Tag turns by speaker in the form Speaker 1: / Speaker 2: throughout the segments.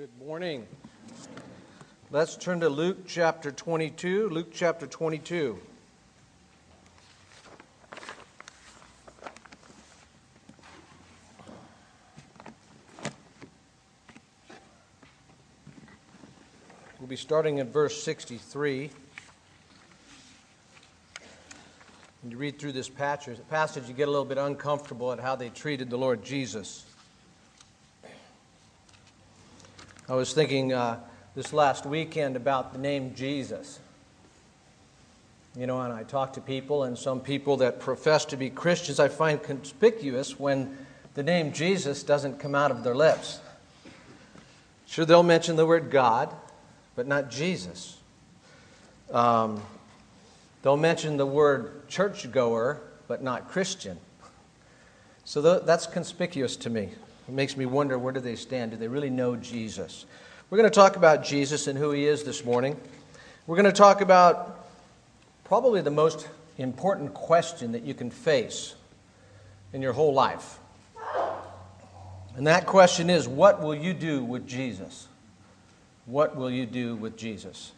Speaker 1: Good morning. Let's turn to Luke chapter 22. Luke chapter 22. We'll be starting at verse 63. When you read through this passage, you get a little bit uncomfortable at how they treated the Lord Jesus. I was thinking uh, this last weekend about the name Jesus. You know, and I talk to people, and some people that profess to be Christians I find conspicuous when the name Jesus doesn't come out of their lips. Sure, they'll mention the word God, but not Jesus. Um, they'll mention the word churchgoer, but not Christian. So th- that's conspicuous to me. It makes me wonder where do they stand? Do they really know Jesus? We're going to talk about Jesus and who he is this morning. We're going to talk about probably the most important question that you can face in your whole life. And that question is what will you do with Jesus? What will you do with Jesus?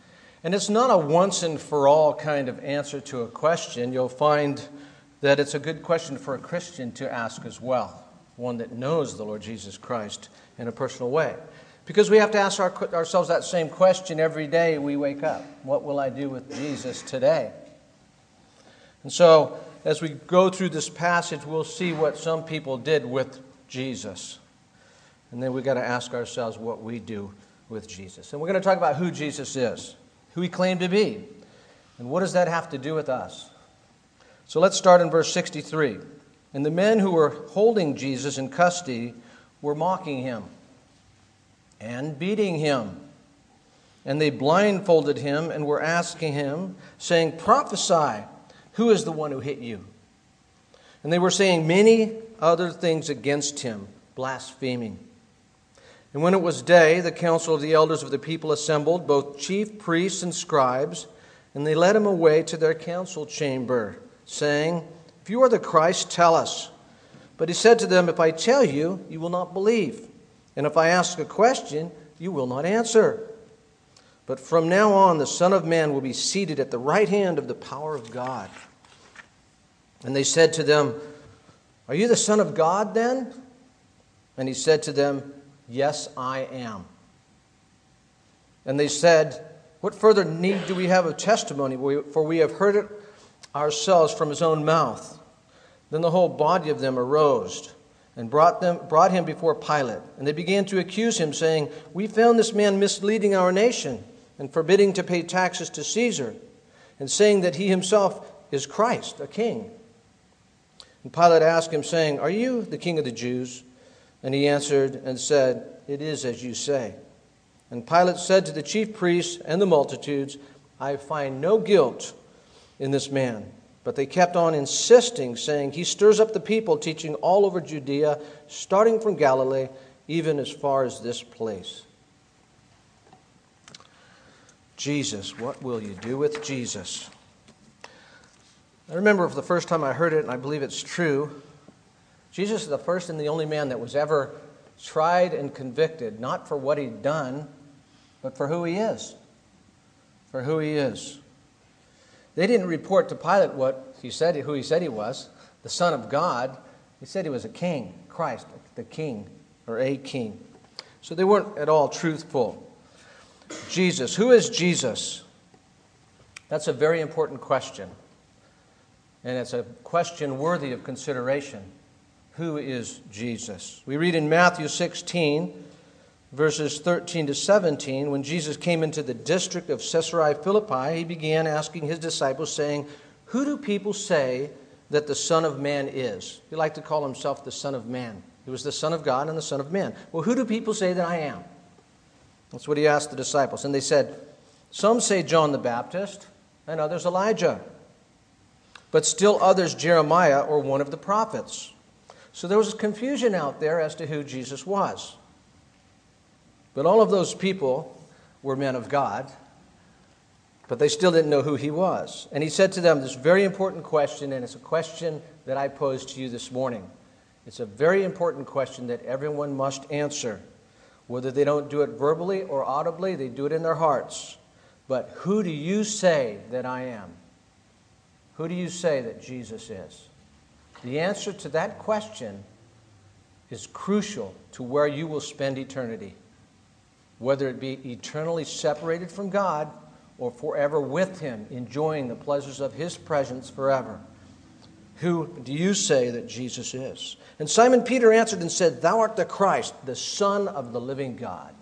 Speaker 1: And it's not a once and for all kind of answer to a question. You'll find that it's a good question for a Christian to ask as well, one that knows the Lord Jesus Christ in a personal way. Because we have to ask our, ourselves that same question every day we wake up What will I do with Jesus today? And so, as we go through this passage, we'll see what some people did with Jesus. And then we've got to ask ourselves what we do with Jesus. And we're going to talk about who Jesus is who he claimed to be. And what does that have to do with us? So let's start in verse 63. And the men who were holding Jesus in custody were mocking him and beating him. And they blindfolded him and were asking him, saying, Prophesy, who is the one who hit you? And they were saying many other things against him, blaspheming. And when it was day, the council of the elders of the people assembled, both chief priests and scribes, and they led him away to their council chamber, saying, If you are the Christ, tell us. But he said to them, If I tell you, you will not believe. And if I ask a question, you will not answer. But from now on, the Son of Man will be seated at the right hand of the power of God. And they said to them, Are you the Son of God then? And he said to them, Yes, I am. And they said, What further need do we have of testimony? For we have heard it ourselves from his own mouth. Then the whole body of them arose and brought, them, brought him before Pilate. And they began to accuse him, saying, We found this man misleading our nation and forbidding to pay taxes to Caesar, and saying that he himself is Christ, a king. And Pilate asked him, saying, Are you the king of the Jews? And he answered and said, It is as you say. And Pilate said to the chief priests and the multitudes, I find no guilt in this man. But they kept on insisting, saying, He stirs up the people, teaching all over Judea, starting from Galilee, even as far as this place. Jesus, what will you do with Jesus? I remember for the first time I heard it, and I believe it's true. Jesus is the first and the only man that was ever tried and convicted, not for what he'd done, but for who he is. For who he is. They didn't report to Pilate what he said, who he said he was, the Son of God. He said he was a king, Christ, the king, or a king. So they weren't at all truthful. Jesus. Who is Jesus? That's a very important question. And it's a question worthy of consideration. Who is Jesus? We read in Matthew 16, verses 13 to 17, when Jesus came into the district of Caesarea Philippi, he began asking his disciples, saying, Who do people say that the Son of Man is? He liked to call himself the Son of Man. He was the Son of God and the Son of Man. Well, who do people say that I am? That's what he asked the disciples. And they said, Some say John the Baptist, and others Elijah, but still others Jeremiah or one of the prophets. So there was confusion out there as to who Jesus was. But all of those people were men of God, but they still didn't know who he was. And he said to them this very important question, and it's a question that I pose to you this morning. It's a very important question that everyone must answer. Whether they don't do it verbally or audibly, they do it in their hearts. But who do you say that I am? Who do you say that Jesus is? The answer to that question is crucial to where you will spend eternity, whether it be eternally separated from God or forever with Him, enjoying the pleasures of His presence forever. Who do you say that Jesus is? And Simon Peter answered and said, Thou art the Christ, the Son of the living God.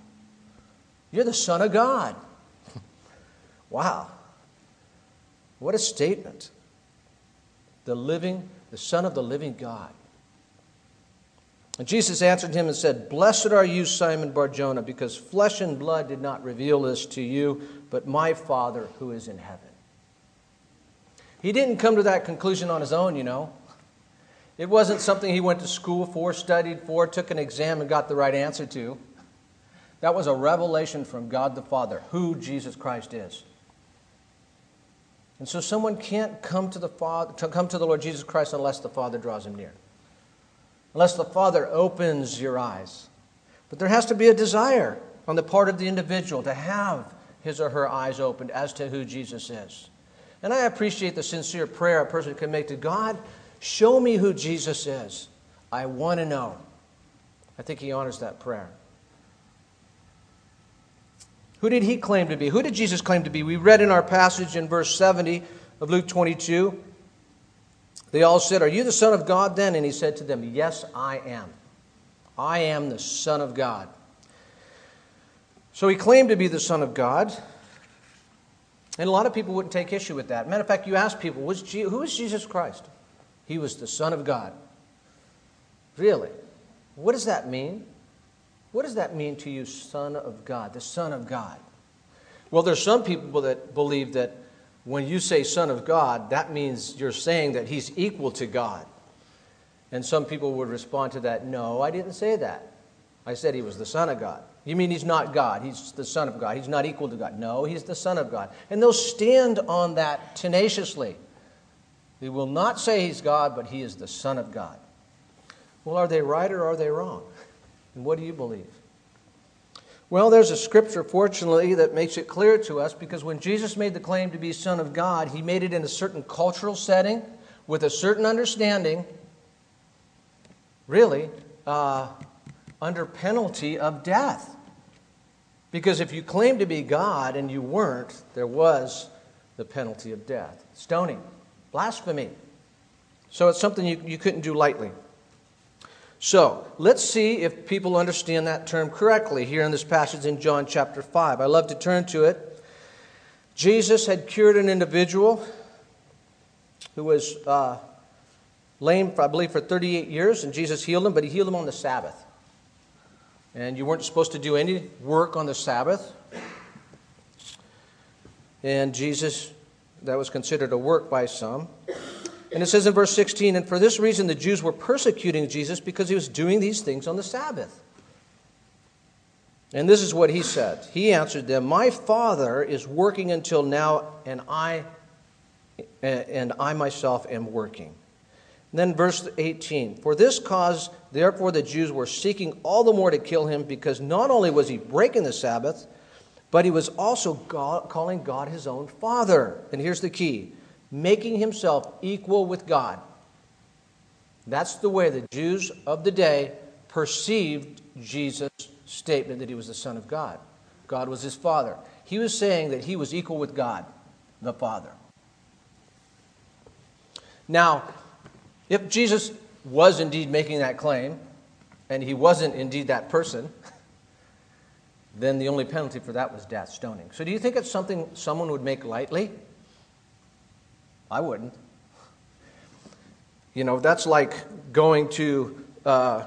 Speaker 1: You're the Son of God. wow. What a statement. The living, the Son of the living God. And Jesus answered him and said, Blessed are you, Simon Barjona, because flesh and blood did not reveal this to you, but my Father who is in heaven. He didn't come to that conclusion on his own, you know. It wasn't something he went to school for, studied for, took an exam, and got the right answer to. That was a revelation from God the Father, who Jesus Christ is. And so someone can't come to the Father, come to the Lord Jesus Christ unless the Father draws him near. Unless the Father opens your eyes. But there has to be a desire on the part of the individual to have his or her eyes opened as to who Jesus is. And I appreciate the sincere prayer a person can make to God Show me who Jesus is. I want to know. I think he honors that prayer. Who did he claim to be? Who did Jesus claim to be? We read in our passage in verse 70 of Luke 22. They all said, Are you the Son of God then? And he said to them, Yes, I am. I am the Son of God. So he claimed to be the Son of God. And a lot of people wouldn't take issue with that. Matter of fact, you ask people, who is Jesus Christ? He was the Son of God. Really? What does that mean? What does that mean to you, Son of God, the Son of God? Well, there's some people that believe that when you say Son of God, that means you're saying that He's equal to God. And some people would respond to that, no, I didn't say that. I said He was the Son of God. You mean He's not God? He's the Son of God. He's not equal to God. No, He's the Son of God. And they'll stand on that tenaciously. They will not say he's God, but he is the Son of God. Well, are they right or are they wrong? And what do you believe? Well, there's a scripture, fortunately, that makes it clear to us because when Jesus made the claim to be Son of God, he made it in a certain cultural setting with a certain understanding, really, uh, under penalty of death. Because if you claim to be God and you weren't, there was the penalty of death stoning. Blasphemy. So it's something you, you couldn't do lightly. So let's see if people understand that term correctly here in this passage in John chapter 5. I love to turn to it. Jesus had cured an individual who was uh, lame, I believe, for 38 years, and Jesus healed him, but he healed him on the Sabbath. And you weren't supposed to do any work on the Sabbath. And Jesus that was considered a work by some. And it says in verse 16, and for this reason the Jews were persecuting Jesus because he was doing these things on the Sabbath. And this is what he said. He answered them, "My Father is working until now, and I and I myself am working." And then verse 18, "For this cause therefore the Jews were seeking all the more to kill him because not only was he breaking the Sabbath, but he was also God, calling God his own Father. And here's the key making himself equal with God. That's the way the Jews of the day perceived Jesus' statement that he was the Son of God. God was his Father. He was saying that he was equal with God, the Father. Now, if Jesus was indeed making that claim, and he wasn't indeed that person, then the only penalty for that was death, stoning. So do you think it's something someone would make lightly? I wouldn't. You know, that's like going to uh,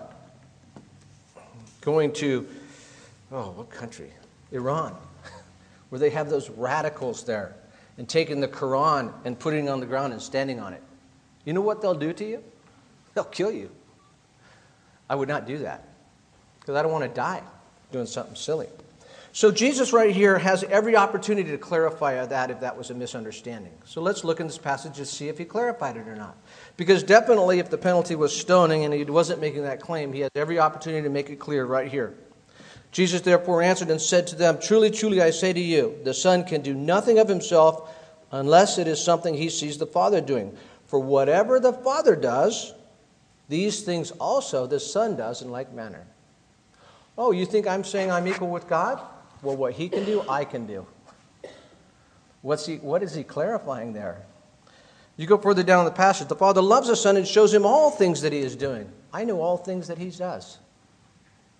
Speaker 1: going to oh, what country? Iran, where they have those radicals there, and taking the Quran and putting it on the ground and standing on it. You know what they'll do to you? They'll kill you. I would not do that because I don't want to die doing something silly. So Jesus right here has every opportunity to clarify that if that was a misunderstanding. So let's look in this passage and see if he clarified it or not. Because definitely if the penalty was stoning and he wasn't making that claim, he had every opportunity to make it clear right here. Jesus therefore answered and said to them, Truly, truly, I say to you, the Son can do nothing of himself unless it is something he sees the Father doing. For whatever the Father does, these things also the Son does in like manner. Oh, you think I'm saying I'm equal with God? Well, what he can do, I can do. What's he, what is he clarifying there? You go further down the passage. The Father loves the Son and shows him all things that he is doing. I know all things that he does.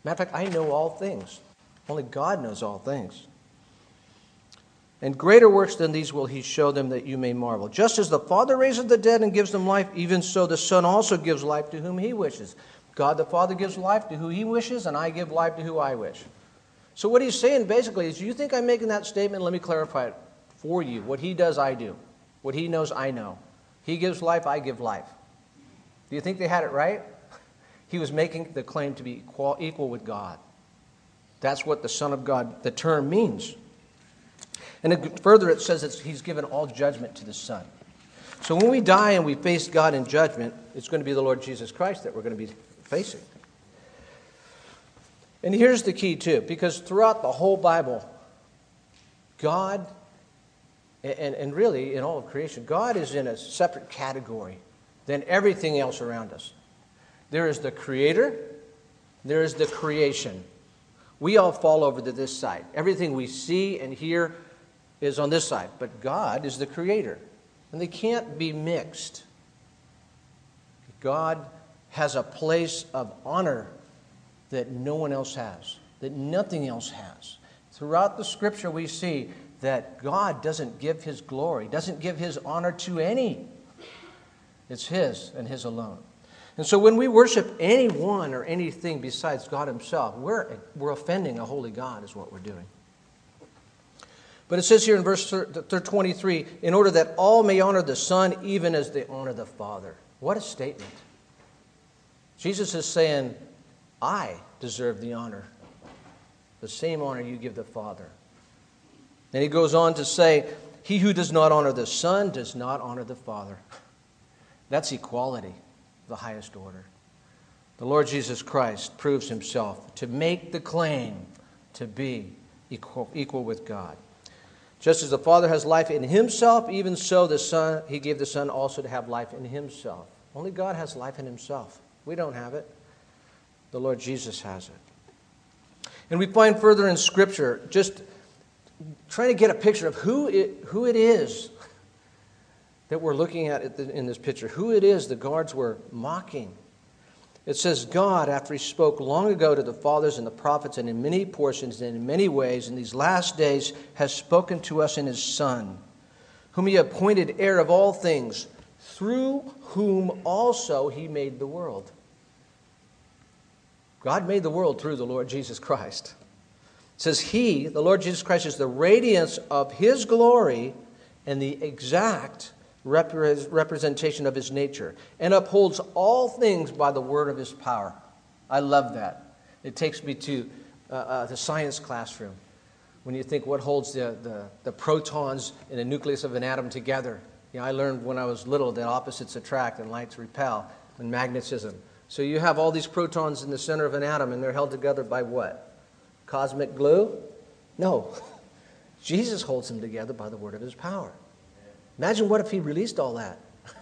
Speaker 1: Matter of fact, I know all things. Only God knows all things. And greater works than these will he show them that you may marvel. Just as the Father raises the dead and gives them life, even so the Son also gives life to whom he wishes. God the Father gives life to who he wishes, and I give life to who I wish. So, what he's saying basically is, you think I'm making that statement? Let me clarify it for you. What he does, I do. What he knows, I know. He gives life, I give life. Do you think they had it right? He was making the claim to be equal, equal with God. That's what the Son of God, the term means. And further, it says that he's given all judgment to the Son. So when we die and we face God in judgment, it's going to be the Lord Jesus Christ that we're going to be facing. And here's the key, too, because throughout the whole Bible, God, and, and really in all of creation, God is in a separate category than everything else around us. There is the Creator, there is the creation. We all fall over to this side. Everything we see and hear is on this side, but God is the Creator. And they can't be mixed. God has a place of honor that no one else has, that nothing else has. Throughout the scripture, we see that God doesn't give his glory, doesn't give his honor to any. It's his and his alone. And so when we worship anyone or anything besides God Himself, we're, we're offending a holy God, is what we're doing. But it says here in verse 23 in order that all may honor the Son even as they honor the Father. What a statement. Jesus is saying, I deserve the honor, the same honor you give the Father. And he goes on to say, He who does not honor the Son does not honor the Father. That's equality the highest order. The Lord Jesus Christ proves himself to make the claim to be equal, equal with God. Just as the Father has life in himself, even so the Son, he gave the Son also to have life in himself. Only God has life in himself. We don't have it. The Lord Jesus has it. And we find further in Scripture, just trying to get a picture of who it, who it is that we're looking at in this picture, who it is the guards were mocking. It says, God, after he spoke long ago to the fathers and the prophets, and in many portions and in many ways, in these last days, has spoken to us in his Son, whom he appointed heir of all things, through whom also he made the world. God made the world through the Lord Jesus Christ. It says, He, the Lord Jesus Christ, is the radiance of his glory and the exact representation of his nature and upholds all things by the word of his power. I love that. It takes me to uh, uh, the science classroom when you think what holds the, the, the, protons in the nucleus of an atom together. You know, I learned when I was little that opposites attract and lights repel and magnetism. So you have all these protons in the center of an atom and they're held together by what? Cosmic glue? No. Jesus holds them together by the word of his power. Imagine what if he released all that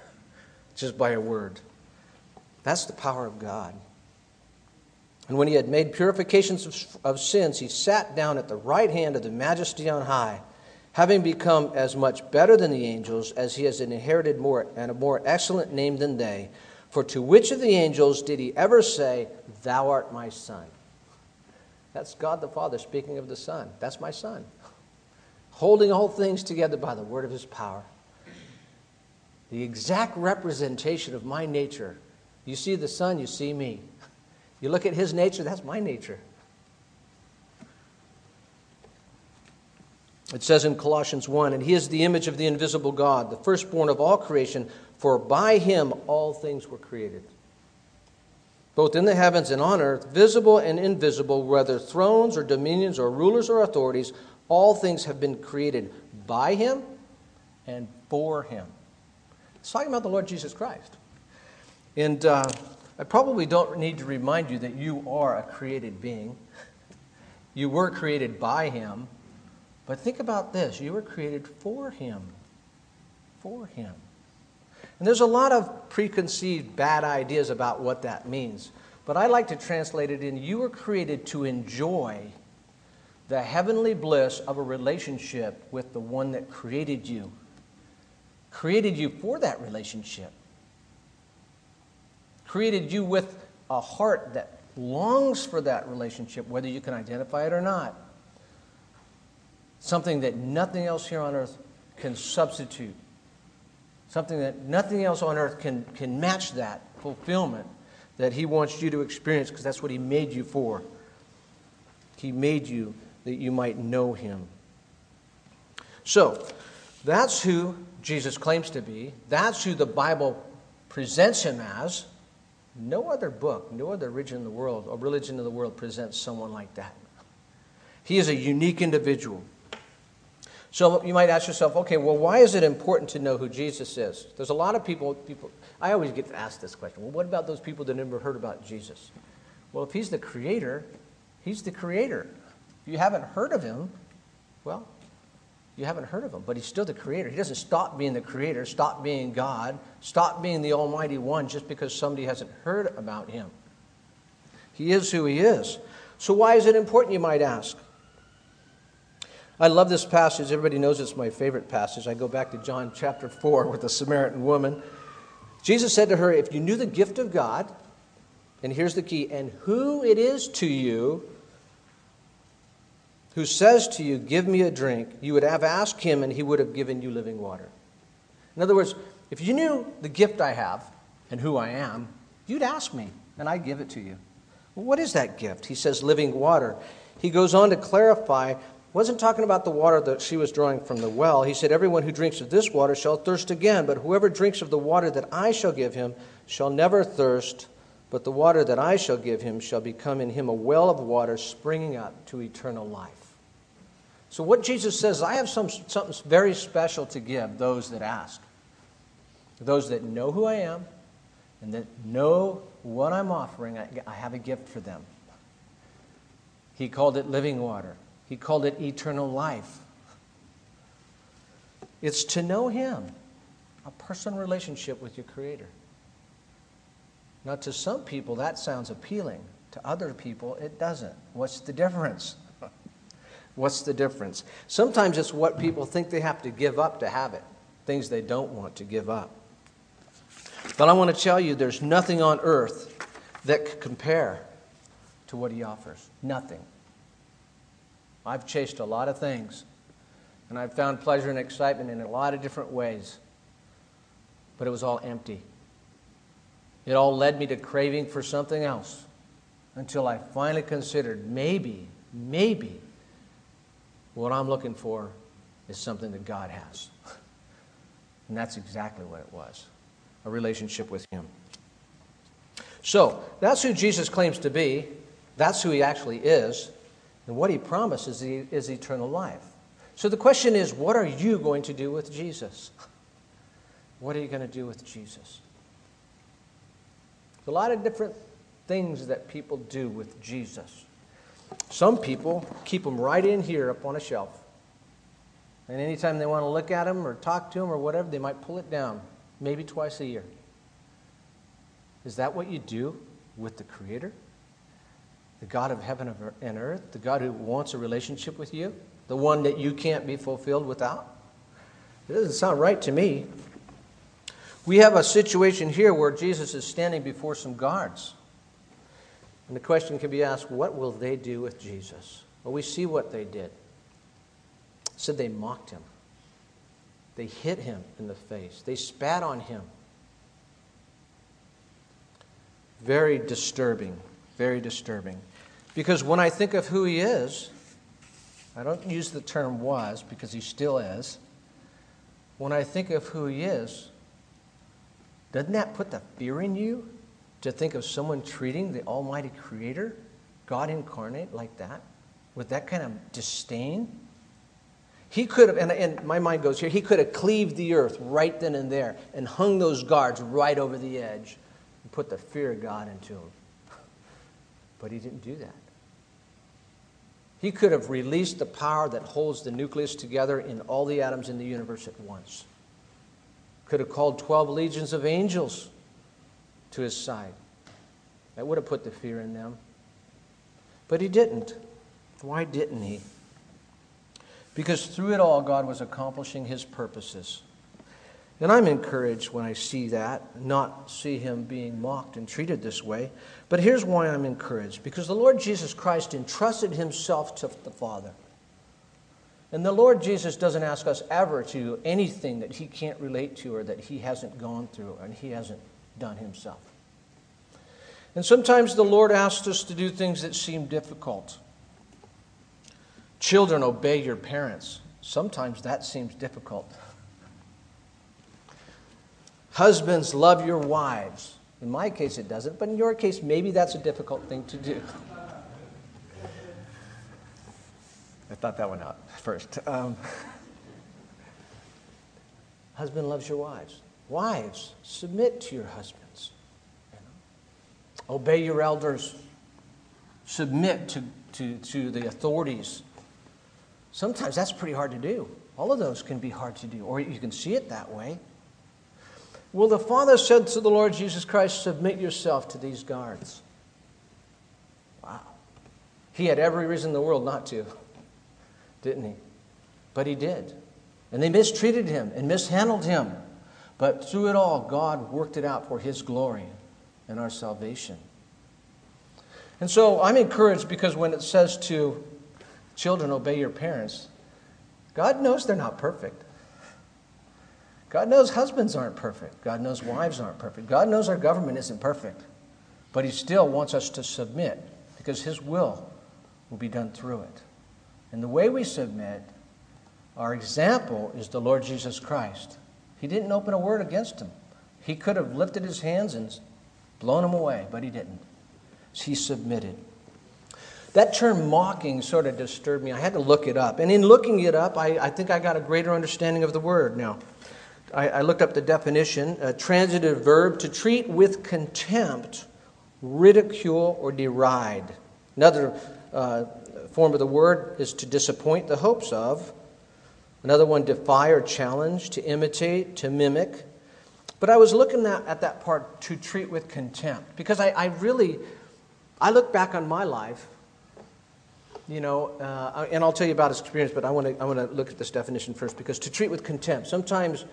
Speaker 1: just by a word. That's the power of God. And when he had made purifications of, of, sins, he sat down at the right hand of the majesty on high, having become as much better than the angels as he has inherited more and a more excellent name than they. For to which of the angels did he ever say, Thou art my son? That's God the Father speaking of the Son. That's my son. Holding all things together by the word of his power the exact representation of my nature. You see the Son, you see me. You look at his nature, that's my nature. It says in Colossians 1 And he is the image of the invisible God, the firstborn of all creation, for by him all things were created. Both in the heavens and on earth, visible and invisible, whether thrones or dominions or rulers or authorities, all things have been created by him and for him. It's talking about the Lord Jesus Christ. And uh, I probably don't need to remind you that you are a created being. You were created by Him. But think about this you were created for Him. For Him. And there's a lot of preconceived bad ideas about what that means. But I like to translate it in you were created to enjoy the heavenly bliss of a relationship with the one that created you. Created you for that relationship. Created you with a heart that longs for that relationship, whether you can identify it or not. Something that nothing else here on earth can substitute. Something that nothing else on earth can, can match that fulfillment that He wants you to experience because that's what He made you for. He made you that you might know Him. So, that's who Jesus claims to be. That's who the Bible presents Him as. No other book, no other religion in the world or religion in the world presents someone like that. He is a unique individual. So you might ask yourself, okay, well, why is it important to know who Jesus is? There's a lot of people, people I always get asked this question. Well, what about those people that never heard about Jesus? Well, if he's the creator, he's the creator. If you haven't heard of him, well, you haven't heard of him, but he's still the creator. He doesn't stop being the creator, stop being God, stop being the Almighty One just because somebody hasn't heard about him. He is who he is. So, why is it important, you might ask? I love this passage. Everybody knows it's my favorite passage. I go back to John chapter 4 with the Samaritan woman. Jesus said to her, If you knew the gift of God, and here's the key, and who it is to you who says to you, Give me a drink, you would have asked him, and he would have given you living water. In other words, if you knew the gift I have and who I am, you'd ask me, and I'd give it to you. Well, what is that gift? He says, living water. He goes on to clarify, wasn't talking about the water that she was drawing from the well. He said, Everyone who drinks of this water shall thirst again, but whoever drinks of the water that I shall give him shall never thirst, but the water that I shall give him shall become in him a well of water springing up to eternal life. So, what Jesus says, I have some, something very special to give those that ask. Those that know who I am and that know what I'm offering, I, I have a gift for them. He called it living water, He called it eternal life. It's to know Him, a personal relationship with your Creator. Now, to some people, that sounds appealing. To other people, it doesn't. What's the difference? What's the difference? Sometimes it's what people think they have to give up to have it, things they don't want to give up. But I want to tell you there's nothing on earth that could compare to what he offers. Nothing. I've chased a lot of things, and I've found pleasure and excitement in a lot of different ways, but it was all empty. It all led me to craving for something else until I finally considered maybe, maybe what I'm looking for is something that God has. And that's exactly what it was a relationship with Him. So, that's who Jesus claims to be. That's who He actually is. And what He promises is eternal life. So, the question is what are you going to do with Jesus? What are you going to do with Jesus? There's a lot of different things that people do with Jesus. Some people keep them right in here up on a shelf. And anytime they want to look at them or talk to them or whatever, they might pull it down, maybe twice a year. Is that what you do with the Creator? The God of heaven and earth? The God who wants a relationship with you? The one that you can't be fulfilled without? It doesn't sound right to me. We have a situation here where Jesus is standing before some guards. And the question can be asked what will they do with Jesus? Well, we see what they did. It said they mocked him, they hit him in the face, they spat on him. Very disturbing, very disturbing. Because when I think of who he is, I don't use the term was because he still is. When I think of who he is, doesn't that put the fear in you? to think of someone treating the Almighty Creator, God incarnate, like that, with that kind of disdain. He could have, and, and, my mind goes here, he could have cleaved the earth right then and there and hung those guards right over the edge and put the fear of God into them. But he didn't do that. He could have released the power that holds the nucleus together in all the atoms in the universe at once. Could have called 12 legions of angels to his side. That would have put the fear in them. But he didn't. Why didn't he? Because through it all, God was accomplishing his purposes. And I'm encouraged when I see that, not see him being mocked and treated this way. But here's why I'm encouraged because the Lord Jesus Christ entrusted himself to the Father. And the Lord Jesus doesn't ask us ever to do anything that he can't relate to or that he hasn't gone through and he hasn't done himself. And sometimes the Lord asks us to do things that seem difficult. Children, obey your parents. Sometimes that seems difficult. Husbands, love your wives. In my case, it doesn't, but in your case, maybe that's a difficult thing to do. I thought that one out first. Um, husband loves your wives. Wives, submit to your husbands. You know? Obey your elders. Submit to, to, to the authorities. Sometimes that's pretty hard to do. All of those can be hard to do, or you can see it that way. Well, the Father said to the Lord Jesus Christ, Submit yourself to these guards. Wow. He had every reason in the world not to, didn't he? But he did. And they mistreated him and mishandled him. But through it all, God worked it out for his glory and our salvation. And so I'm encouraged because when it says to children, obey your parents, God knows they're not perfect. God knows husbands aren't perfect. God knows wives aren't perfect. God knows our government isn't perfect. But He still wants us to submit because His will will be done through it. And the way we submit, our example is the Lord Jesus Christ. He didn't open a word against him. He could have lifted his hands and blown him away, but he didn't. He submitted. That term mocking sort of disturbed me. I had to look it up. And in looking it up, I, I think I got a greater understanding of the word now. I, I looked up the definition a transitive verb to treat with contempt, ridicule, or deride. Another uh, form of the word is to disappoint the hopes of. Another one, defy or challenge, to imitate, to mimic. But I was looking at, at that part to treat with contempt because I, I really, I look back on my life, you know, uh, and I'll tell you about his experience, but I want to I want to look at this definition first because to treat with contempt. Sometimes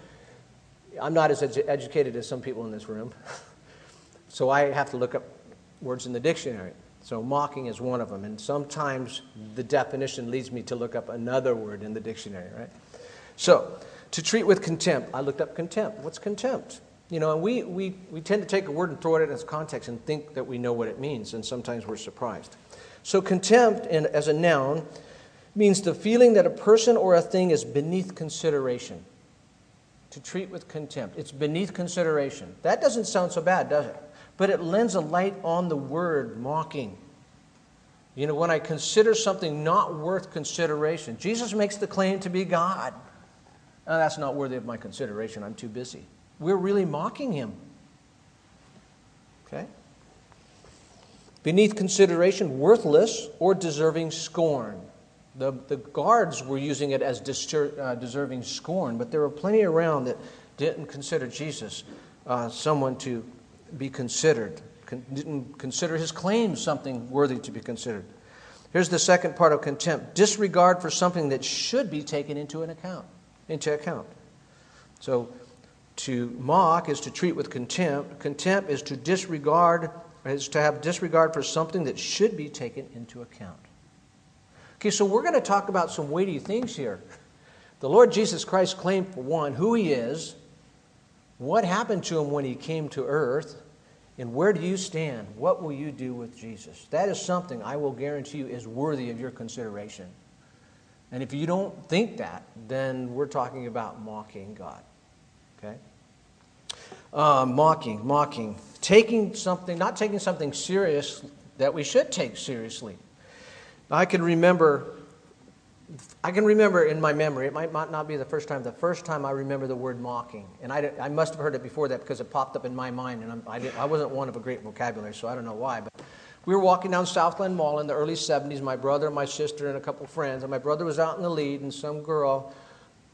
Speaker 1: I'm not as edu- educated as some people in this room, so I have to look up words in the dictionary. So mocking is one of them, and sometimes the definition leads me to look up another word in the dictionary, right? So, to treat with contempt, I looked up contempt. What's contempt? You know, and we, we, we tend to take a word and throw it in its context and think that we know what it means, and sometimes we're surprised. So, contempt in, as a noun means the feeling that a person or a thing is beneath consideration to treat with contempt. It's beneath consideration. That doesn't sound so bad, does it? But it lends a light on the word mocking. You know, when I consider something not worth consideration, Jesus makes the claim to be God. That's not worthy of my consideration. I'm too busy. We're really mocking him. Okay? Beneath consideration, worthless or deserving scorn. The, the guards were using it as distur- uh, deserving scorn, but there were plenty around that didn't consider Jesus uh, someone to be considered, con- didn't consider his claims something worthy to be considered. Here's the second part of contempt disregard for something that should be taken into an account into account so to mock is to treat with contempt contempt is to disregard is to have disregard for something that should be taken into account Okay, so we're going to talk about some weighty things here. The Lord Jesus Christ claimed, for one, who he is, what happened to him when he came to earth, and where do you stand? What will you do with Jesus? That is something I will guarantee you is worthy of your consideration. And if you don't think that, then we're talking about mocking God. Okay? Uh, mocking, mocking. Taking something, not taking something serious that we should take seriously. I can remember, I can remember in my memory, it might not be the first time, the first time I remember the word mocking. And I, I must have heard it before that because it popped up in my mind, and I, I wasn't one of a great vocabulary, so I don't know why. But We were walking down Southland Mall in the early 70s, my brother, my sister, and a couple friends. And my brother was out in the lead, and some girl,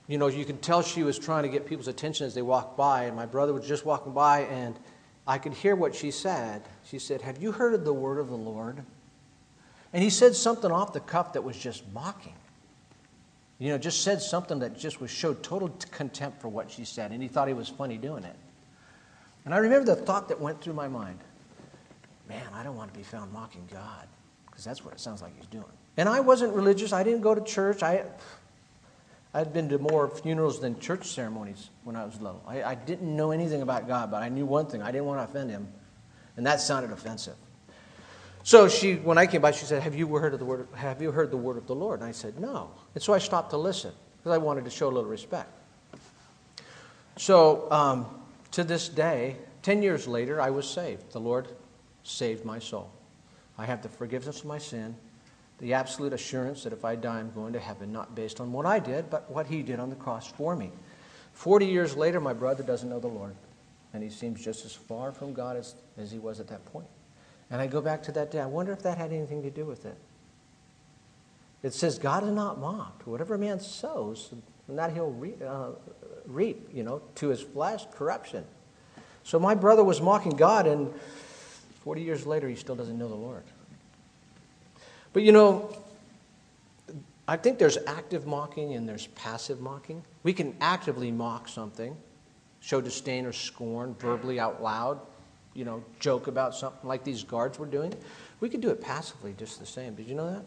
Speaker 1: you know, you could tell she was trying to get people's attention as they walked by. And my brother was just walking by, and I could hear what she said. She said, Have you heard of the word of the Lord? And he said something off the cuff that was just mocking. You know, just said something that just was showed total contempt for what she said, and he thought he was funny doing it. And I remember the thought that went through my mind man, I don't want to be found mocking God, because that's what it sounds like he's doing. And I wasn't religious, I didn't go to church. I, I'd been to more funerals than church ceremonies when I was little. I, I didn't know anything about God, but I knew one thing I didn't want to offend him, and that sounded offensive. So she, when I came by, she said, "Have you heard of the word? Have you heard the word of the Lord?" And I said, "No." And so I stopped to listen because I wanted to show a little respect. So um, to this day, ten years later, I was saved. The Lord saved my soul. I have the forgiveness of my sin, the absolute assurance that if I die, I'm going to heaven, not based on what I did, but what He did on the cross for me. Forty years later, my brother doesn't know the Lord, and he seems just as far from God as, as he was at that point. And I go back to that day. I wonder if that had anything to do with it. It says, God is not mocked. Whatever man sows, that he'll reap, uh, reap, you know, to his flesh, corruption. So my brother was mocking God, and 40 years later, he still doesn't know the Lord. But you know, I think there's active mocking and there's passive mocking. We can actively mock something, show disdain or scorn verbally out loud you know, joke about something like these guards were doing. We could do it passively just the same. Did you know that?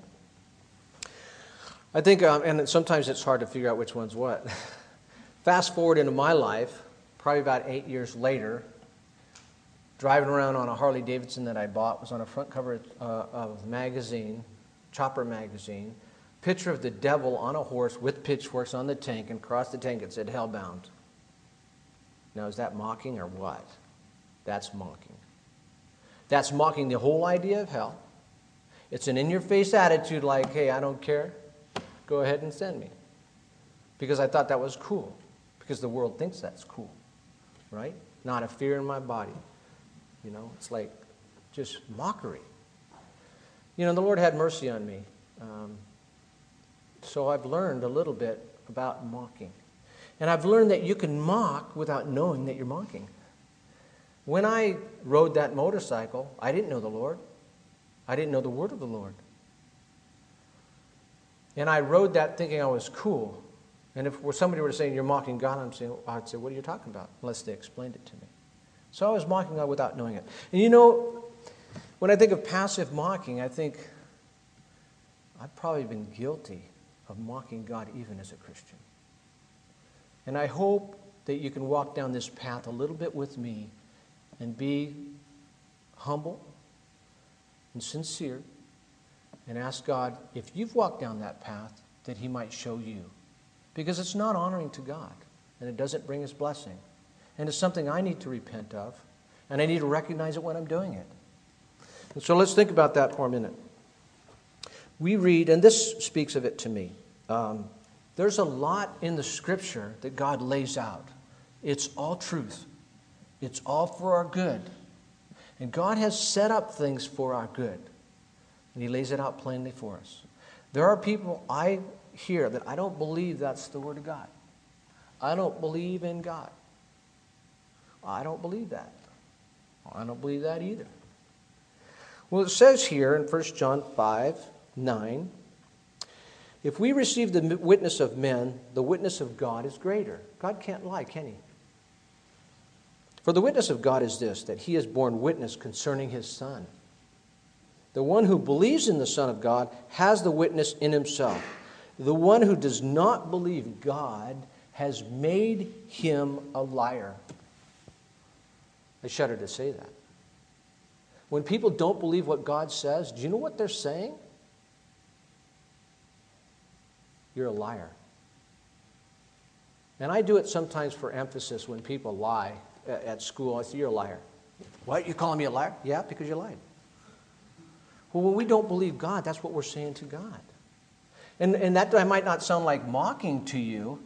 Speaker 1: I think, um, and sometimes it's hard to figure out which one's what. Fast forward into my life, probably about eight years later, driving around on a Harley Davidson that I bought, was on a front cover uh, of a magazine, Chopper magazine, picture of the devil on a horse with pitchforks on the tank, and across the tank it said Hellbound. Now, is that mocking or what? That's mocking. That's mocking the whole idea of hell. It's an in your face attitude like, hey, I don't care. Go ahead and send me. Because I thought that was cool. Because the world thinks that's cool. Right? Not a fear in my body. You know, it's like just mockery. You know, the Lord had mercy on me. Um, so I've learned a little bit about mocking. And I've learned that you can mock without knowing that you're mocking. When I rode that motorcycle, I didn't know the Lord. I didn't know the word of the Lord. And I rode that thinking I was cool. And if somebody were saying, You're mocking God, I'm saying, I'd say, What are you talking about? Unless they explained it to me. So I was mocking God without knowing it. And you know, when I think of passive mocking, I think I've probably been guilty of mocking God even as a Christian. And I hope that you can walk down this path a little bit with me and be humble and sincere and ask God if you've walked down that path that He might show you. Because it's not honoring to God and it doesn't bring His blessing. And it's something I need to repent of and I need to recognize it when I'm doing it. And so let's think about that for a minute. We read, and this speaks of it to me. Um, there's a lot in the scripture that God lays out. It's all truth. It's all for our good. And God has set up things for our good. And He lays it out plainly for us. There are people I hear that I don't believe that's the Word of God. I don't believe in God. I don't believe that. I don't believe that either. Well, it says here in 1 John 5 9, if we receive the witness of men, the witness of God is greater. God can't lie, can He? For the witness of God is this that he has borne witness concerning his Son. The one who believes in the Son of God has the witness in himself. The one who does not believe God has made him a liar. I shudder to say that. When people don't believe what God says, do you know what they're saying? You're a liar. And I do it sometimes for emphasis when people lie Uh, at school. I said, You're a liar. What? You're calling me a liar? Yeah, because you lied. Well, when we don't believe God, that's what we're saying to God. And, and that might not sound like mocking to you,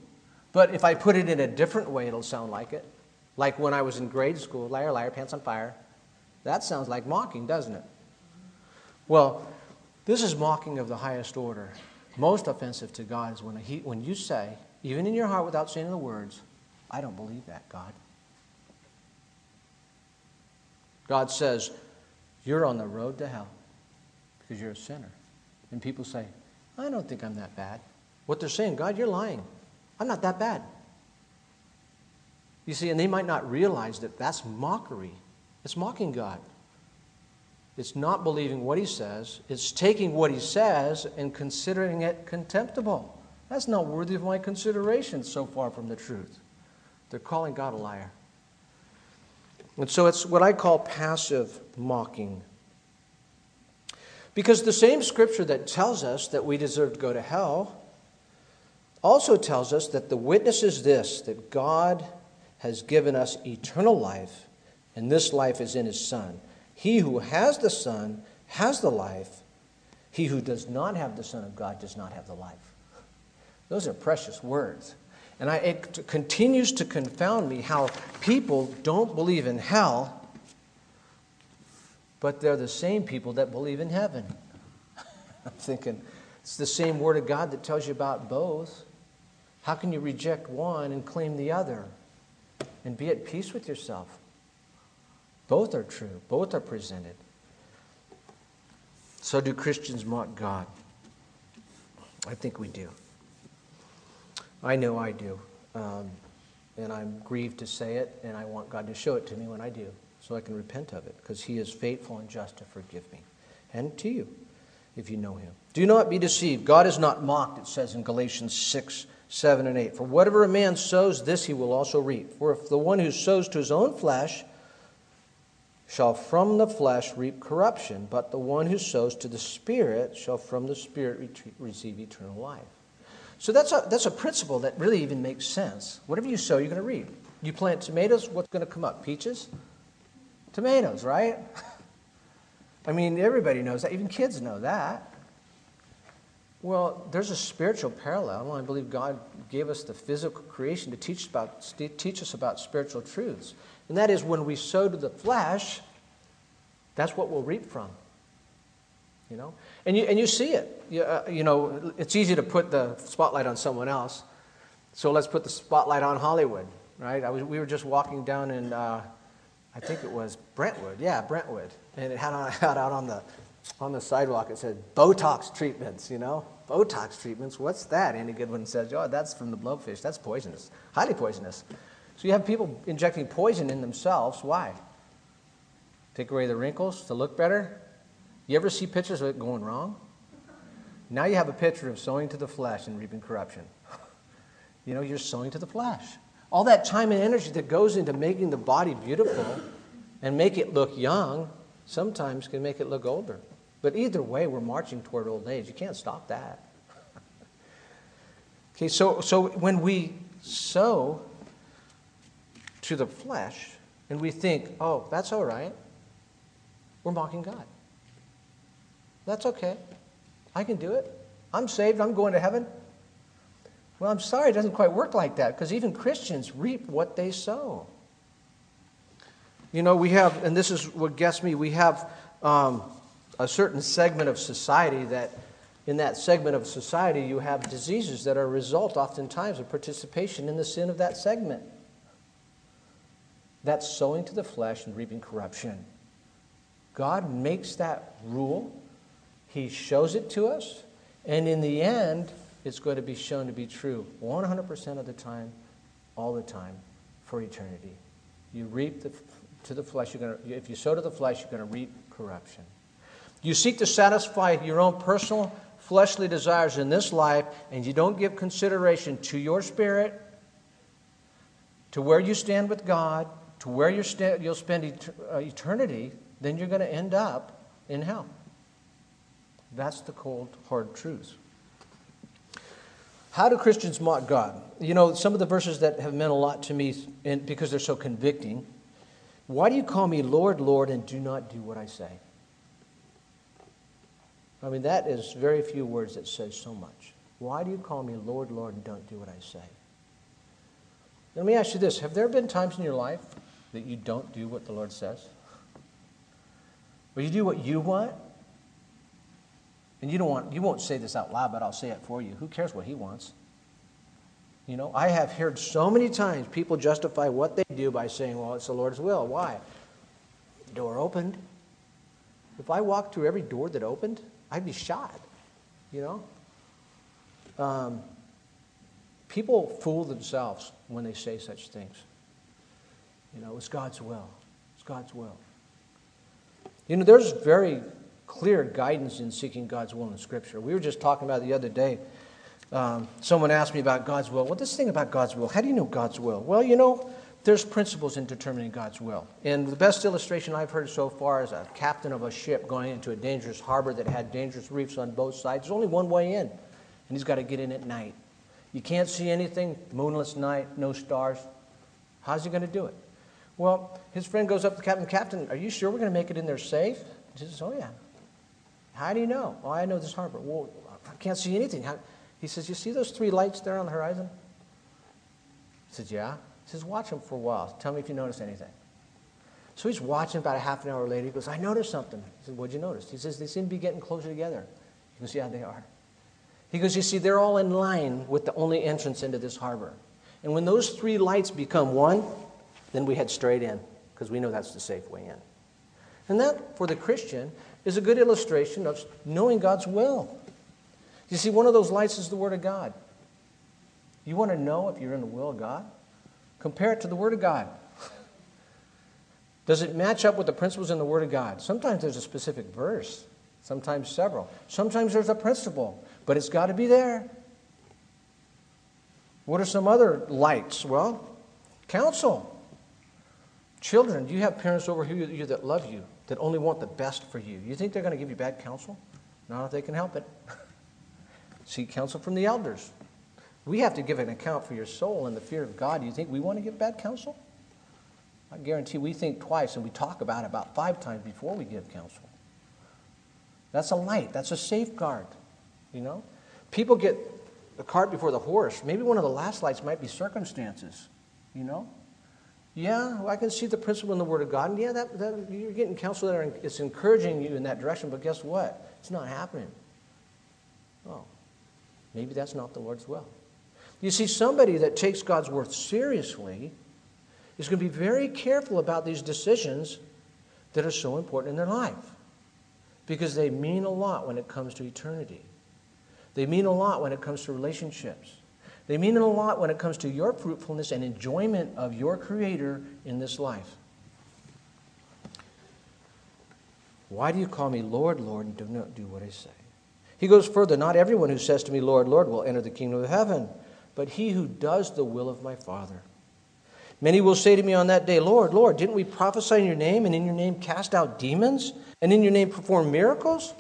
Speaker 1: but if I put it in a different way, it'll sound like it. Like when I was in grade school, liar, liar, pants on fire. That sounds like mocking, doesn't it? Well, this is mocking of the highest order. Most offensive to God is when, he, when you say, even in your heart without saying the words, I don't believe that, God. God says, You're on the road to hell because you're a sinner. And people say, I don't think I'm that bad. What they're saying, God, you're lying. I'm not that bad. You see, and they might not realize that that's mockery. It's mocking God. It's not believing what he says, it's taking what he says and considering it contemptible. That's not worthy of my consideration, so far from the truth. They're calling God a liar. And so it's what I call passive mocking. Because the same scripture that tells us that we deserve to go to hell also tells us that the witness is this that God has given us eternal life, and this life is in his Son. He who has the Son has the life. He who does not have the Son of God does not have the life. Those are precious words. And I, it continues to confound me how people don't believe in hell, but they're the same people that believe in heaven. I'm thinking, it's the same Word of God that tells you about both. How can you reject one and claim the other? And be at peace with yourself. Both are true, both are presented. So, do Christians mock God? I think we do. I know I do. Um, and I'm grieved to say it, and I want God to show it to me when I do, so I can repent of it, because He is faithful and just to forgive me, and to you, if you know Him. Do not be deceived. God is not mocked, it says in Galatians 6 7 and 8. For whatever a man sows, this he will also reap. For if the one who sows to his own flesh shall from the flesh reap corruption, but the one who sows to the Spirit shall from the Spirit receive eternal life. So that's a, that's a principle that really even makes sense. Whatever you sow, you're going to reap. You plant tomatoes, what's going to come up? Peaches? Tomatoes, right? I mean, everybody knows that. Even kids know that. Well, there's a spiritual parallel. I believe God gave us the physical creation to teach, about, teach us about spiritual truths. And that is when we sow to the flesh, that's what we'll reap from. You know? And you, and you see it. You, uh, you know, it's easy to put the spotlight on someone else. So let's put the spotlight on Hollywood, right? Was, we were just walking down in, uh, I think it was Brentwood. Yeah, Brentwood. And it had, on, had out on the, on the sidewalk, it said Botox treatments, you know? Botox treatments, what's that? Andy Goodwin says, oh, that's from the blowfish. That's poisonous, highly poisonous. So you have people injecting poison in themselves. Why? Take away the wrinkles to look better? You ever see pictures of it going wrong? Now you have a picture of sowing to the flesh and reaping corruption. you know, you're sowing to the flesh. All that time and energy that goes into making the body beautiful and make it look young sometimes can make it look older. But either way, we're marching toward old age. You can't stop that. okay, so, so when we sow to the flesh and we think, oh, that's all right, we're mocking God. That's okay. I can do it. I'm saved. I'm going to heaven. Well, I'm sorry, it doesn't quite work like that because even Christians reap what they sow. You know, we have, and this is what gets me, we have um, a certain segment of society that, in that segment of society, you have diseases that are a result, oftentimes, of participation in the sin of that segment. That's sowing to the flesh and reaping corruption. God makes that rule he shows it to us, and in the end, it's going to be shown to be true 100% of the time, all the time, for eternity. You reap the, to the flesh, you're going to, if you sow to the flesh, you're going to reap corruption. You seek to satisfy your own personal fleshly desires in this life, and you don't give consideration to your spirit, to where you stand with God, to where you will spend uh, eternity, then you're going to end up in hell. That's the cold, hard truth. How do Christians mock God? You know, some of the verses that have meant a lot to me because they're so convicting. Why do you call me Lord, Lord, and do not do what I say? I mean, that is very few words that say so much. Why do you call me Lord, Lord, and don't do what I say? Let me ask you this Have there been times in your life that you don't do what the Lord says? Or you do what you want And you don't want you won't say this out loud, but I'll say it for you. Who cares what he wants? You know, I have heard so many times people justify what they do by saying, well, it's the Lord's will. Why? The door opened. If I walked through every door that opened, I'd be shot. You know? Um, people fool themselves when they say such things. You know, it's God's will. It's God's will. You know, there's very clear guidance in seeking God's will in Scripture. We were just talking about the other day. Um, someone asked me about God's will. Well, this thing about God's will, how do you know God's will? Well, you know, there's principles in determining God's will. And the best illustration I've heard so far is a captain of a ship going into a dangerous harbor that had dangerous reefs on both sides. There's only one way in, and he's got to get in at night. You can't see anything, moonless night, no stars. How's he going to do it? Well, his friend goes up to the captain, Captain, are you sure we're going to make it in there safe? He says, Oh, yeah. How do you know? Well, I know this harbor. Well, I can't see anything. How? He says, You see those three lights there on the horizon? He says, Yeah. He says, watch them for a while. Tell me if you notice anything. So he's watching about a half an hour later. He goes, I noticed something. He says, What'd you notice? He says, They seem to be getting closer together. He goes, Yeah, they are. He goes, You see, they're all in line with the only entrance into this harbor. And when those three lights become one, then we head straight in because we know that's the safe way in. And that, for the Christian, is a good illustration of knowing God's will. You see, one of those lights is the Word of God. You want to know if you're in the will of God? Compare it to the Word of God. Does it match up with the principles in the Word of God? Sometimes there's a specific verse, sometimes several. Sometimes there's a principle, but it's got to be there. What are some other lights? Well, counsel. Children, do you have parents over here that love you, that only want the best for you? You think they're going to give you bad counsel? Not if they can help it. Seek counsel from the elders. We have to give an account for your soul and the fear of God. You think we want to give bad counsel? I guarantee we think twice and we talk about it about five times before we give counsel. That's a light, that's a safeguard, you know? People get the cart before the horse. Maybe one of the last lights might be circumstances, you know? Yeah, well, I can see the principle in the Word of God, and yeah, that, that you're getting counsel that are, it's encouraging you in that direction, but guess what? It's not happening. Oh, maybe that's not the Lord's will. You see, somebody that takes God's word seriously is going to be very careful about these decisions that are so important in their life because they mean a lot when it comes to eternity. They mean a lot when it comes to relationships. They mean a lot when it comes to your fruitfulness and enjoyment of your Creator in this life. Why do you call me Lord, Lord, and do not do what I say? He goes further Not everyone who says to me, Lord, Lord, will enter the kingdom of heaven, but he who does the will of my Father. Many will say to me on that day, Lord, Lord, didn't we prophesy in your name, and in your name cast out demons, and in your name perform miracles?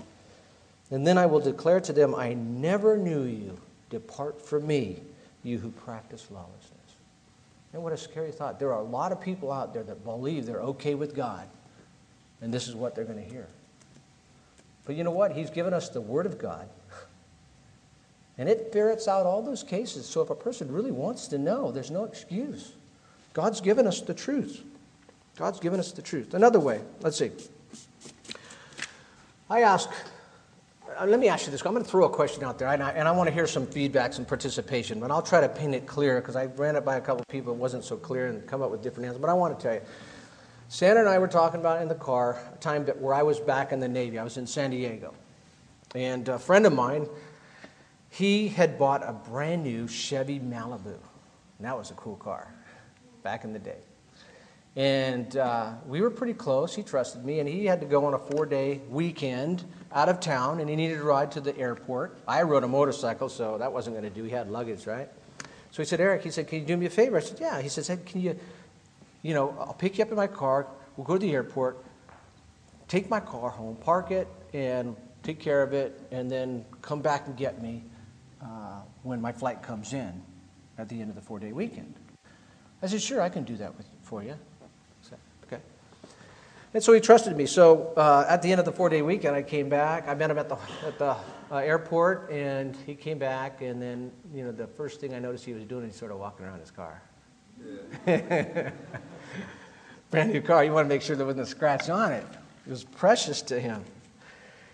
Speaker 1: And then I will declare to them, I never knew you. Depart from me, you who practice lawlessness. And what a scary thought. There are a lot of people out there that believe they're okay with God, and this is what they're going to hear. But you know what? He's given us the Word of God. And it ferrets out all those cases. So if a person really wants to know, there's no excuse. God's given us the truth. God's given us the truth. Another way, let's see. I ask, let me ask you this. I'm going to throw a question out there, and I, and I want to hear some feedback, some participation, but I'll try to paint it clear because I ran it by a couple of people. It wasn't so clear and come up with different answers. But I want to tell you. Sandra and I were talking about in the car a time where I was back in the Navy. I was in San Diego. And a friend of mine, he had bought a brand new Chevy Malibu. And that was a cool car back in the day. And uh, we were pretty close. He trusted me, and he had to go on a four day weekend out of town, and he needed a ride to the airport. I rode a motorcycle, so that wasn't going to do. He had luggage, right? So he said, Eric, he said, can you do me a favor? I said, yeah. He said, hey, can you, you know, I'll pick you up in my car. We'll go to the airport, take my car home, park it, and take care of it, and then come back and get me uh, when my flight comes in at the end of the four day weekend. I said, sure, I can do that with, for you. And so he trusted me. So uh, at the end of the four day weekend, I came back. I met him at the, at the uh, airport, and he came back. And then, you know, the first thing I noticed he was doing, he started walking around his car. Yeah. Brand new car. You want to make sure there wasn't a scratch on it. It was precious to him.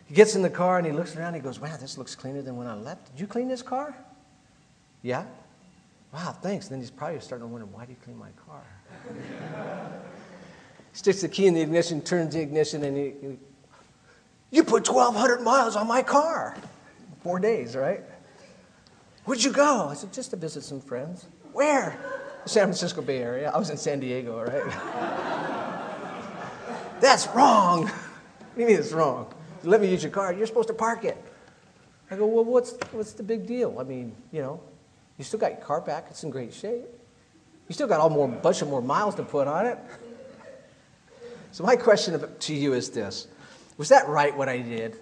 Speaker 1: He gets in the car and he looks around. And he goes, Wow, this looks cleaner than when I left. Did you clean this car? Yeah. Wow, thanks. And then he's probably starting to wonder, Why do you clean my car? Sticks the key in the ignition, turns the ignition, and he, he You put 1,200 miles on my car. Four days, right? Where'd you go? I said, Just to visit some friends. Where? San Francisco Bay Area. I was in San Diego, right? That's wrong. What do you mean it's wrong? Let me use your car. You're supposed to park it. I go, well, what's, what's the big deal? I mean, you know, you still got your car back. It's in great shape. You still got a more bunch of more miles to put on it. So my question to you is this: Was that right what I did?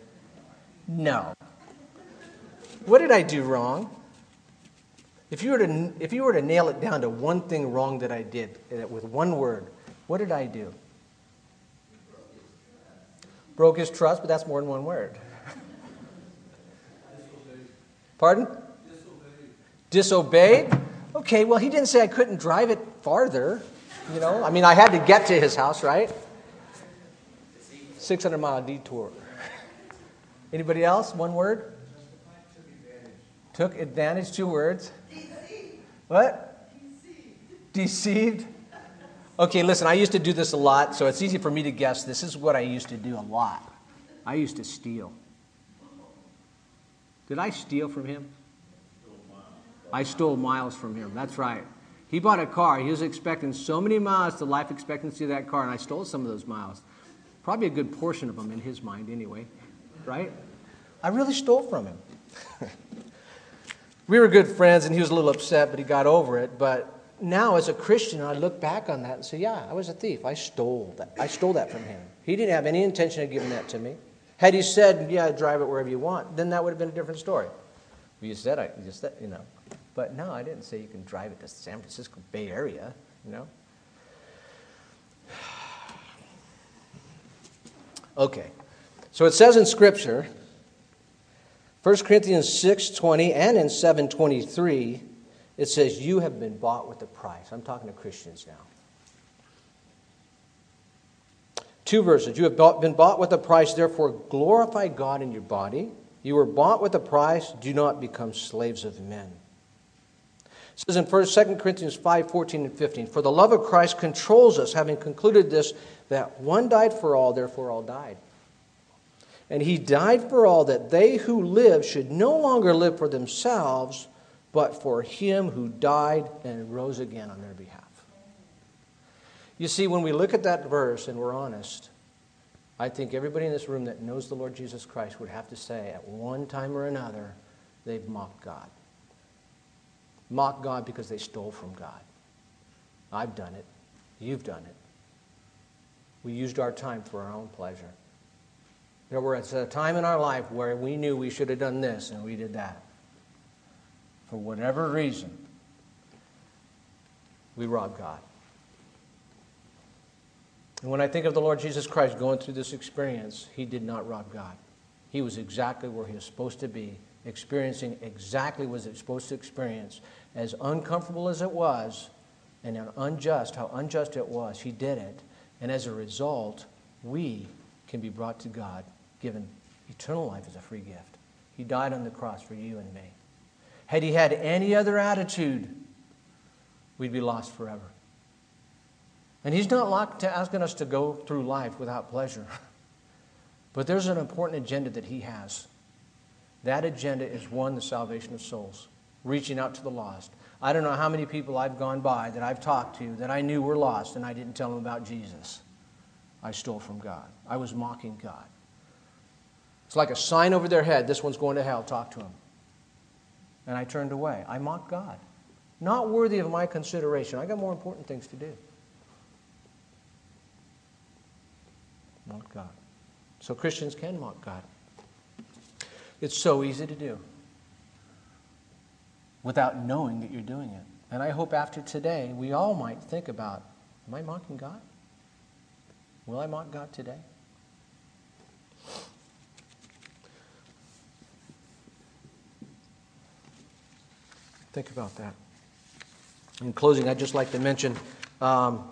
Speaker 1: No. What did I do wrong? If you were to if you were to nail it down to one thing wrong that I did eh, with one word, what did I do? Broke his trust, but that's more than one word. Pardon? Disobeyed. Disobeyed? Okay, well, he didn't say I couldn't drive it farther. You know, I mean, I had to get to his house, right? 600 mile detour. Anybody else? One word? Took advantage. Two words. Deceived. What? Deceived. Deceived. Okay, listen, I used to do this a lot, so it's easy for me to guess. This is what I used to do a lot. I used to steal. Did I steal from him? I stole miles from him. That's right. He bought a car. He was expecting so many miles to life expectancy of that car, and I stole some of those miles. Probably a good portion of them in his mind, anyway. Right? I really stole from him. we were good friends, and he was a little upset, but he got over it. But now as a Christian, I look back on that and say, yeah, I was a thief. I stole that. I stole that from him. He didn't have any intention of giving that to me. Had he said, yeah, drive it wherever you want, then that would have been a different story. Well, you said, I you said, you know. But no, I didn't say you can drive it to the San Francisco Bay Area, you know. Okay. So it says in Scripture, 1 Corinthians 6.20 and in 7.23, it says, You have been bought with a price. I'm talking to Christians now. Two verses. You have been bought with a price, therefore glorify God in your body. You were bought with a price, do not become slaves of men. It says in 1 2 Corinthians 5 14 and 15, For the love of Christ controls us, having concluded this, that one died for all, therefore all died. And he died for all, that they who live should no longer live for themselves but for him who died and rose again on their behalf. You see, when we look at that verse and we're honest, I think everybody in this room that knows the Lord Jesus Christ would have to say at one time or another, they've mocked God. Mocked God because they stole from God. I've done it. You've done it. We used our time for our own pleasure. There was a time in our life where we knew we should have done this and we did that for whatever reason, we robbed God. And when I think of the Lord Jesus Christ going through this experience, he did not rob God. He was exactly where he was supposed to be, experiencing exactly what was supposed to experience. As uncomfortable as it was, and unjust, how unjust it was, he did it. And as a result, we can be brought to God, given eternal life as a free gift. He died on the cross for you and me. Had he had any other attitude, we'd be lost forever. And he's not asking us to go through life without pleasure. But there's an important agenda that he has. That agenda is one, the salvation of souls, reaching out to the lost. I don't know how many people I've gone by that I've talked to that I knew were lost and I didn't tell them about Jesus. I stole from God. I was mocking God. It's like a sign over their head this one's going to hell, talk to him and I turned away. I mocked God. Not worthy of my consideration. I got more important things to do. Mock God. So Christians can mock God. It's so easy to do without knowing that you're doing it. And I hope after today we all might think about Am I mocking God? Will I mock God today? Think about that. In closing, I'd just like to mention um,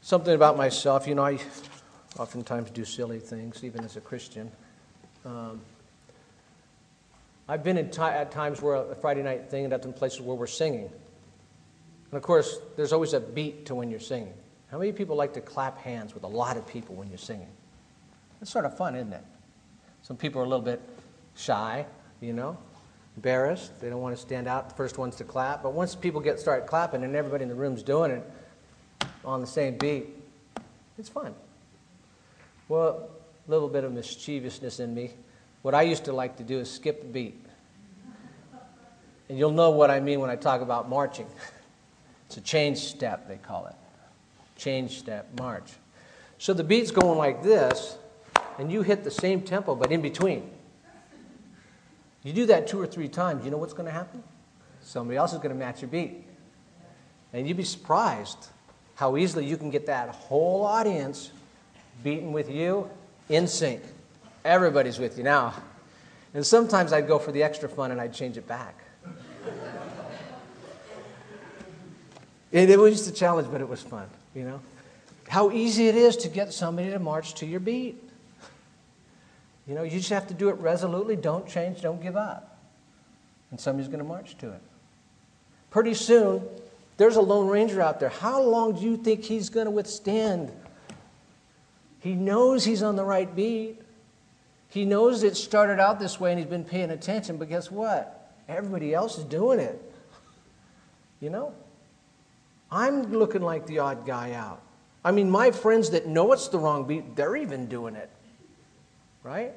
Speaker 1: something about myself. You know, I, oftentimes do silly things, even as a Christian. Um, I've been in at times where a Friday night thing and at some places where we're singing. And of course, there's always a beat to when you're singing. How many people like to clap hands with a lot of people when you're singing? It's sort of fun, isn't it? Some people are a little bit shy, you know, embarrassed. They don't want to stand out, the first ones to clap. But once people get start clapping and everybody in the room's doing it on the same beat, it's fun. Well, a little bit of mischievousness in me. What I used to like to do is skip a beat. And you'll know what I mean when I talk about marching. It's a change step, they call it. Change step, march. So the beat's going like this, and you hit the same tempo, but in between. You do that two or three times, you know what's going to happen? Somebody else is going to match your beat. And you'd be surprised how easily you can get that whole audience beating with you in sync. Everybody's with you now. And sometimes I'd go for the extra fun and I'd change it back. it, it was just a challenge, but it was fun, you know? How easy it is to get somebody to march to your beat. You know, you just have to do it resolutely. Don't change, don't give up. And somebody's going to march to it. Pretty soon, there's a Lone Ranger out there. How long do you think he's going to withstand? He knows he's on the right beat. He knows it started out this way and he's been paying attention, but guess what? Everybody else is doing it. You know? I'm looking like the odd guy out. I mean, my friends that know it's the wrong beat, they're even doing it. Right?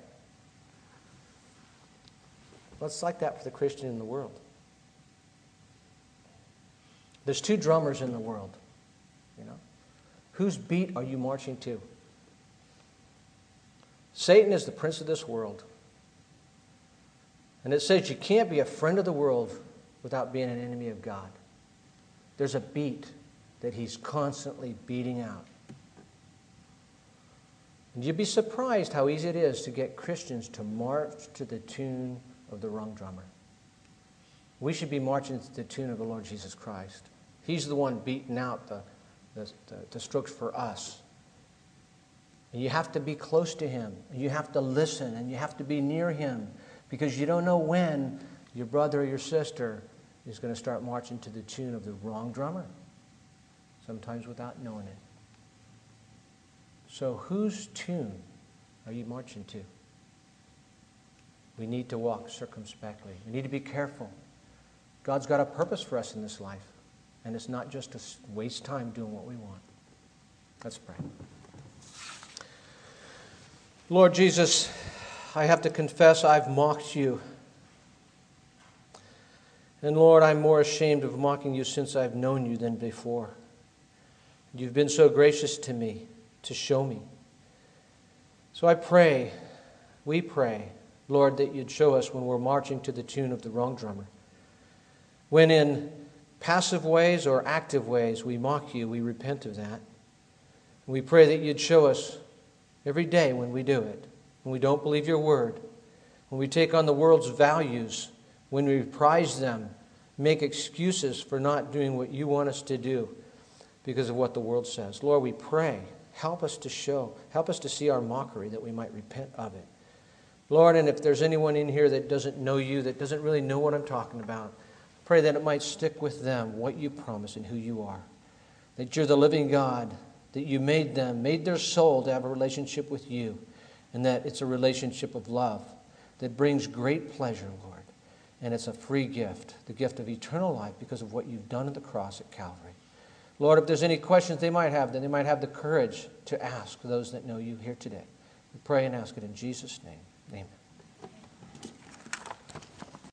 Speaker 1: Well, it's like that for the Christian in the world. There's two drummers in the world, you know. Whose beat are you marching to? Satan is the prince of this world. And it says you can't be a friend of the world without being an enemy of God. There's a beat that he's constantly beating out. And you'd be surprised how easy it is to get Christians to march to the tune of the wrong drummer. We should be marching to the tune of the Lord Jesus Christ. He's the one beating out the, the, the, the strokes for us. You have to be close to Him. You have to listen. And you have to be near Him because you don't know when your brother or your sister is going to start marching to the tune of the wrong drummer, sometimes without knowing it. So, whose tune are you marching to? We need to walk circumspectly. We need to be careful. God's got a purpose for us in this life, and it's not just to waste time doing what we want. Let's pray. Lord Jesus, I have to confess I've mocked you. And Lord, I'm more ashamed of mocking you since I've known you than before. You've been so gracious to me to show me. So I pray, we pray, Lord, that you'd show us when we're marching to the tune of the wrong drummer. When in passive ways or active ways we mock you, we repent of that. We pray that you'd show us every day when we do it, when we don't believe your word, when we take on the world's values, when we prize them, make excuses for not doing what you want us to do because of what the world says. Lord, we pray Help us to show, help us to see our mockery that we might repent of it. Lord, and if there's anyone in here that doesn't know you, that doesn't really know what I'm talking about, pray that it might stick with them what you promise and who you are. That you're the living God, that you made them, made their soul to have a relationship with you, and that it's a relationship of love that brings great pleasure, Lord. And it's a free gift, the gift of eternal life because of what you've done at the cross at Calvary. Lord, if there's any questions they might have, then they might have the courage to ask those that know you here today. We pray and ask it in Jesus' name. Amen.